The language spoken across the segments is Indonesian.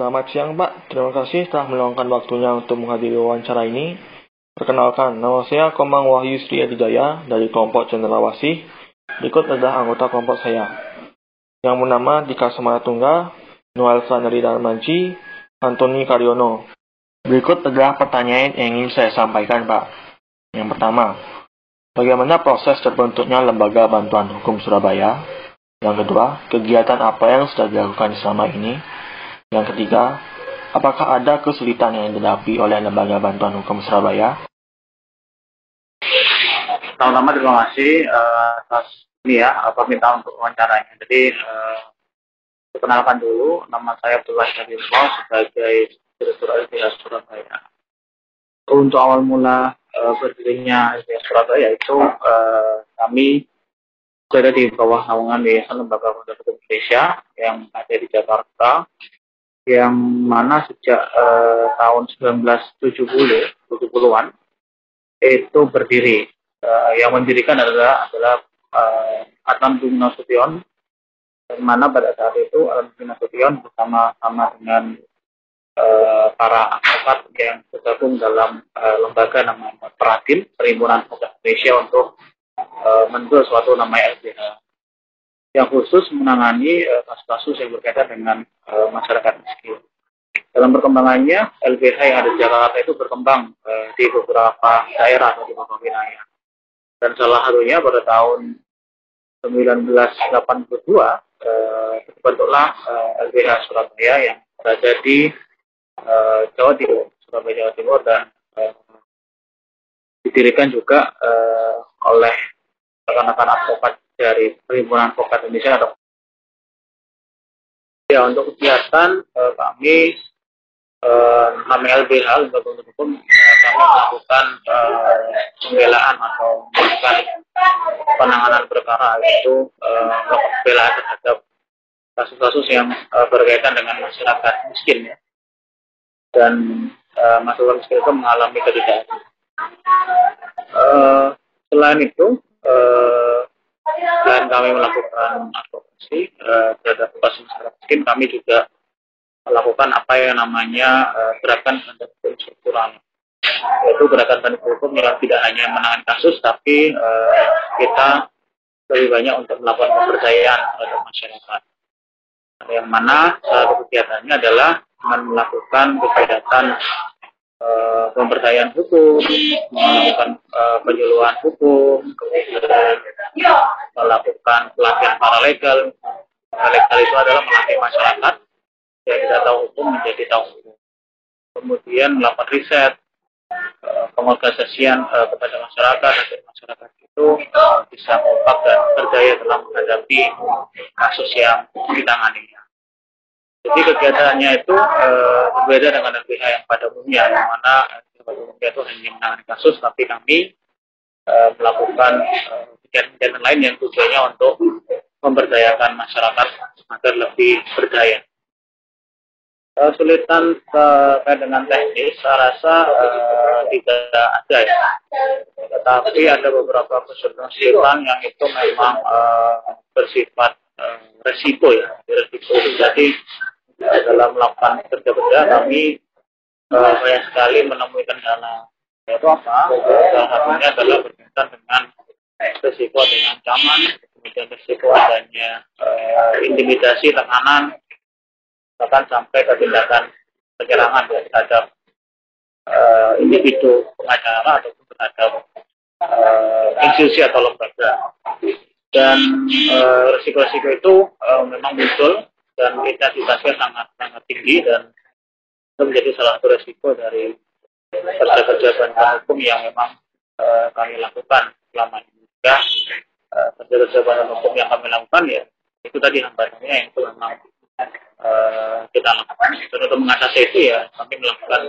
Selamat siang Pak, terima kasih telah meluangkan waktunya untuk menghadiri wawancara ini. Perkenalkan, nama saya Komang Wahyu Sri Adijaya dari kelompok Cendrawasih. Berikut adalah anggota kelompok saya. Yang bernama Dika Tungga, Noel Flannery Darmanji, Antoni Karyono. Berikut adalah pertanyaan yang ingin saya sampaikan Pak. Yang pertama, bagaimana proses terbentuknya Lembaga Bantuan Hukum Surabaya? Yang kedua, kegiatan apa yang sudah dilakukan selama ini? Yang ketiga, apakah ada kesulitan yang dihadapi oleh Lembaga Bantuan Hukum Surabaya? Pertama-tama terima kasih uh, atas ini ya permintaan untuk wawancaranya. Jadi uh, perkenalkan dulu, nama saya Abdullah Syarifah sebagai Direktur LBH Surabaya. Untuk awal mula uh, berdirinya LBH Surabaya itu uh, kami berada di bawah naungan Yayasan Lembaga Bantuan Hukum Indonesia yang ada di Jakarta yang mana sejak uh, tahun 1970 70-an itu berdiri. Uh, yang mendirikan adalah adalah uh, Adnan Nasution yang mana pada saat itu Adnan Nasution bersama-sama dengan uh, para advokat yang tergabung dalam uh, lembaga namanya Peradil Perhimpunan Advokat Indonesia untuk uh, membentuk suatu namanya LBH yang khusus menangani eh, kasus-kasus yang berkaitan dengan uh, masyarakat miskin. Dalam perkembangannya, LBH yang ada di Jakarta itu berkembang uh, di beberapa daerah atau di beberapa wilayah. Dan salah satunya pada tahun 1982 uh, terbentuklah LBH Surabaya yang berada di Jawa Timur, Surabaya Jawa Timur dan didirikan juga oleh rekan-rekan advokat dari Perhimpunan Advokat Indonesia atau ya untuk kegiatan eh, kami eh, kami LBH Lembaga Untuk Hukum eh, kami melakukan eh, pembelaan atau melakukan penanganan perkara itu eh, pembelaan terhadap kasus-kasus yang eh, berkaitan dengan masyarakat miskin ya dan eh, masyarakat miskin itu mengalami ketidakadilan. Eh, selain itu eh, dan kami melakukan advokasi uh, terhadap kasus masyarakat miskin, kami juga melakukan apa yang namanya uh, gerakan penegak hukum struktural, yaitu gerakan penegak hukum yang tidak hanya menangani kasus, tapi uh, kita lebih banyak untuk melakukan pemberdayaan terhadap masyarakat. Yang mana satu kegiatannya adalah melakukan kegiatan uh, pemberdayaan hukum, melakukan uh, penyuluhan hukum, kemudian melakukan pelatihan paralegal. Paralegal itu adalah melatih masyarakat yang tidak tahu hukum menjadi tahu hukum. Kemudian melakukan riset, uh, pengorganisasian uh, kepada masyarakat agar masyarakat itu uh, bisa kompak dan berdaya dalam menghadapi kasus yang ditanganinya. Jadi kegiatannya itu berbeda dengan LBH yang pada umumnya, yang mana LBH itu hanya menangani kasus, tapi kami melakukan kegiatan-kegiatan lain yang tujuannya untuk memberdayakan masyarakat agar lebih berdaya. Kesulitan terkait dengan teknis, saya rasa uh, tidak ada ya. Tetapi ada beberapa kesulitan yang itu memang uh, bersifat uh, resiko ya, resiko. Jadi dalam melakukan kerja-kerja kami uh, banyak sekali menemui kendala yaitu apa salah satunya adalah berkaitan dengan risiko dengan ancaman kemudian risiko adanya uh, intimidasi tekanan bahkan sampai ke tindakan penyerangan terhadap uh, individu pengacara ataupun terhadap uh, institusi atau lembaga. Dan risiko-risiko uh, itu memang muncul dan intensitasnya sangat sangat tinggi dan itu menjadi salah satu resiko dari kerja-kerja hukum yang memang kami lakukan selama ini juga uh, kerja-kerja bantuan hukum yang kami lakukan ya itu tadi hambatannya yang itu memang uh, kita lakukan dan untuk mengatasi itu ya kami melakukan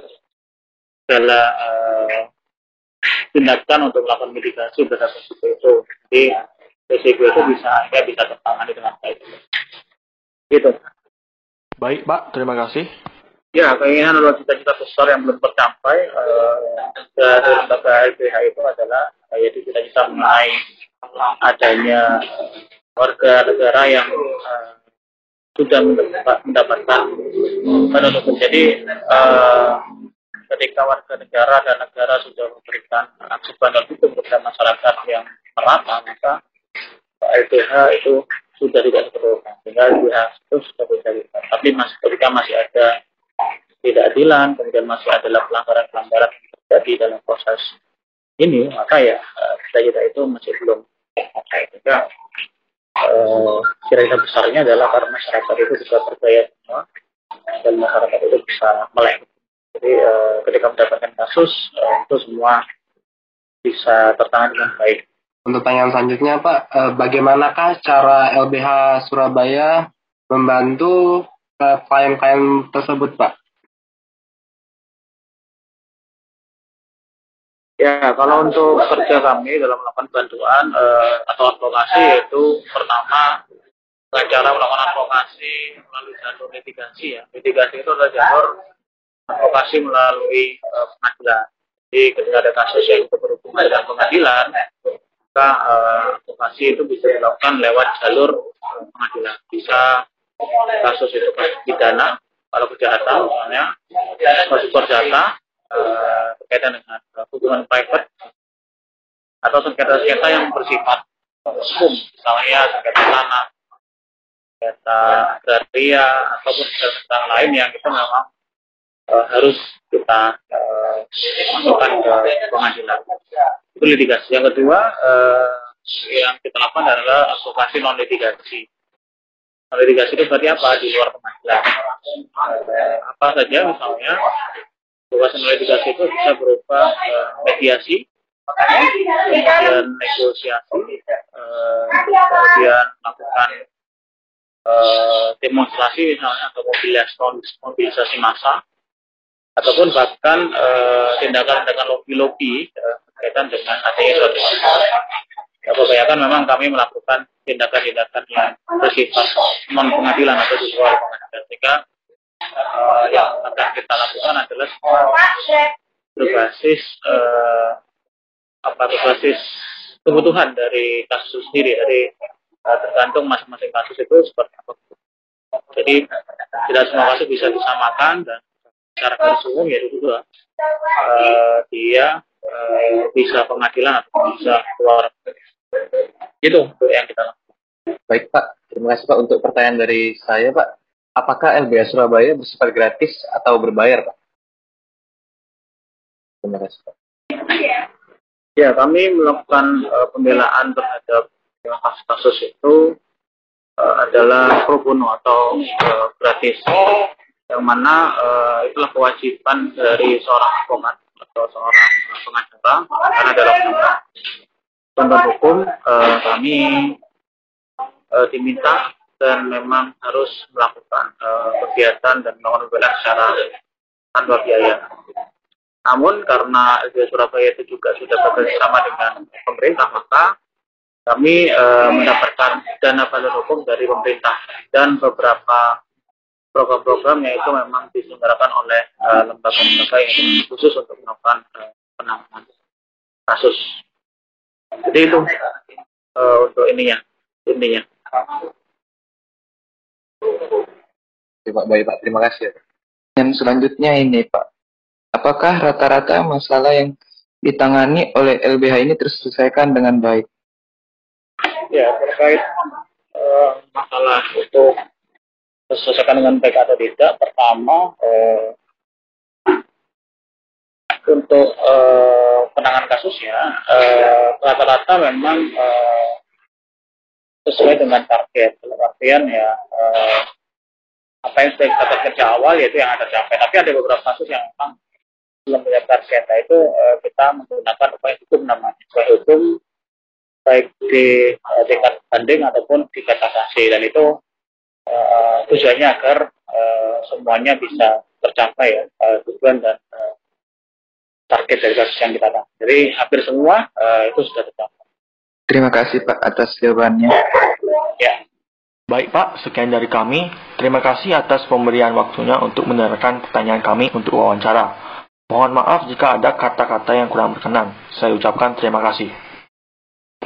segala uh, tindakan untuk melakukan mitigasi terhadap resiko itu jadi resiko itu bisa ya bisa tertangani dengan baik Gitu. Baik, Pak. Terima kasih. Ya, keinginan adalah cita-cita besar yang belum tercapai uh, dari lembaga LBH itu adalah yaitu cita-cita mengenai adanya warga negara yang uh, sudah mendapatkan badan hukum. Jadi uh, ketika warga negara dan negara sudah memberikan bantuan hukum kepada masyarakat yang merata, maka LBH itu sudah tidak diperlukan. Sehingga LBH itu sudah bisa dilihat. Tapi masih, ketika masih ada tidak adilan, kemudian masih ada pelanggaran-pelanggaran yang terjadi dalam proses ini, maka ya kita-kita eh, itu masih belum sehingga uh, kira-kira besarnya adalah karena masyarakat itu bisa berdaya semua dan masyarakat itu bisa melek. Jadi uh, ketika mendapatkan kasus uh, itu semua bisa tertangani dengan baik. Untuk pertanyaan selanjutnya Pak, bagaimanakah cara LBH Surabaya membantu klien-klien tersebut Pak? Ya, kalau untuk kerja kami dalam melakukan bantuan uh, atau advokasi itu pertama dengan cara melakukan advokasi melalui jalur litigasi ya. Litigasi itu adalah jalur advokasi melalui uh, pengadilan. Jadi ketika ada kasus yang berhubungan dengan pengadilan, maka uh, advokasi itu bisa dilakukan lewat jalur pengadilan. Bisa kasus itu pidana, kalau kejahatan misalnya kasus perdata uh, berkaitan dengan uh, hubungan private atau sengketa-sengketa yang bersifat umum, misalnya sengketa tanah, sengketa agraria ataupun sengketa lain yang itu memang uh, harus kita uh, masukkan ke pengadilan. Itu litigasi. Yang kedua uh, yang kita lakukan adalah advokasi non litigasi. Non litigasi itu berarti apa di luar pengadilan? Uh, apa saja misalnya Kebebasan litigasi itu bisa berupa uh, mediasi, kemudian negosiasi, uh, kemudian melakukan uh, demonstrasi misalnya atau mobilisasi, mobilisasi massa, ataupun bahkan tindakan-tindakan uh, lobby-lobby uh, berkaitan dengan suatu Ya, kebanyakan memang kami melakukan tindakan-tindakan yang bersifat non pengadilan atau di luar pengadilan sehingga uh, yang akan kita lakukan adalah berbasis uh, apa berbasis kebutuhan dari kasus sendiri. Dari uh, tergantung masing-masing kasus itu seperti apa. Jadi tidak semua kasus bisa disamakan dan secara kasus umum ya itu uh, dia uh, bisa pengadilan atau bisa keluar. Itu yang kita lakukan. Baik pak. Terima kasih pak untuk pertanyaan dari saya pak Apakah LBH Surabaya bersifat gratis atau berbayar, Pak? Terima kasih, Pak. Ya, kami melakukan uh, pembelaan terhadap kasus-kasus itu uh, adalah pro bono atau uh, gratis. Yang mana uh, itulah kewajiban dari seorang advokat atau seorang pengacara karena dalam undang hukum uh, kami uh, diminta dan memang harus melakukan uh, kegiatan dan melakukan pembelaan secara tanpa biaya. Namun karena LBH Surabaya itu juga sudah bekerjasama dengan pemerintah, maka kami uh, mendapatkan dana bantuan hukum dari pemerintah dan beberapa program-program yang itu memang diselenggarakan oleh lembaga-lembaga yang khusus untuk melakukan uh, penanganan kasus. Jadi itu uh, untuk ininya, intinya. Pak, baik Pak, terima kasih. Yang selanjutnya ini Pak, apakah rata-rata masalah yang ditangani oleh LBH ini terselesaikan dengan baik? Ya, terkait uh, masalah itu terselesaikan dengan baik atau tidak, pertama uh, untuk uh, penanganan kasusnya rata-rata memang uh, sesuai dengan target. Artian ya uh, apa yang sudah kita target sejak awal yaitu yang ada capai. Tapi ada beberapa kasus yang memang belum punya target. Nah itu uh, kita menggunakan upaya hukum namanya. Upaya hukum baik di uh, tingkat banding ataupun di kasasi dan itu uh, tujuannya agar uh, semuanya bisa tercapai ya uh, tujuan dan uh, target dari kasus yang kita lakukan. Jadi hampir semua uh, itu sudah tercapai. Terima kasih Pak atas jawabannya. Ya. Baik Pak, sekian dari kami. Terima kasih atas pemberian waktunya untuk mendengarkan pertanyaan kami untuk wawancara. Mohon maaf jika ada kata-kata yang kurang berkenan. Saya ucapkan terima kasih.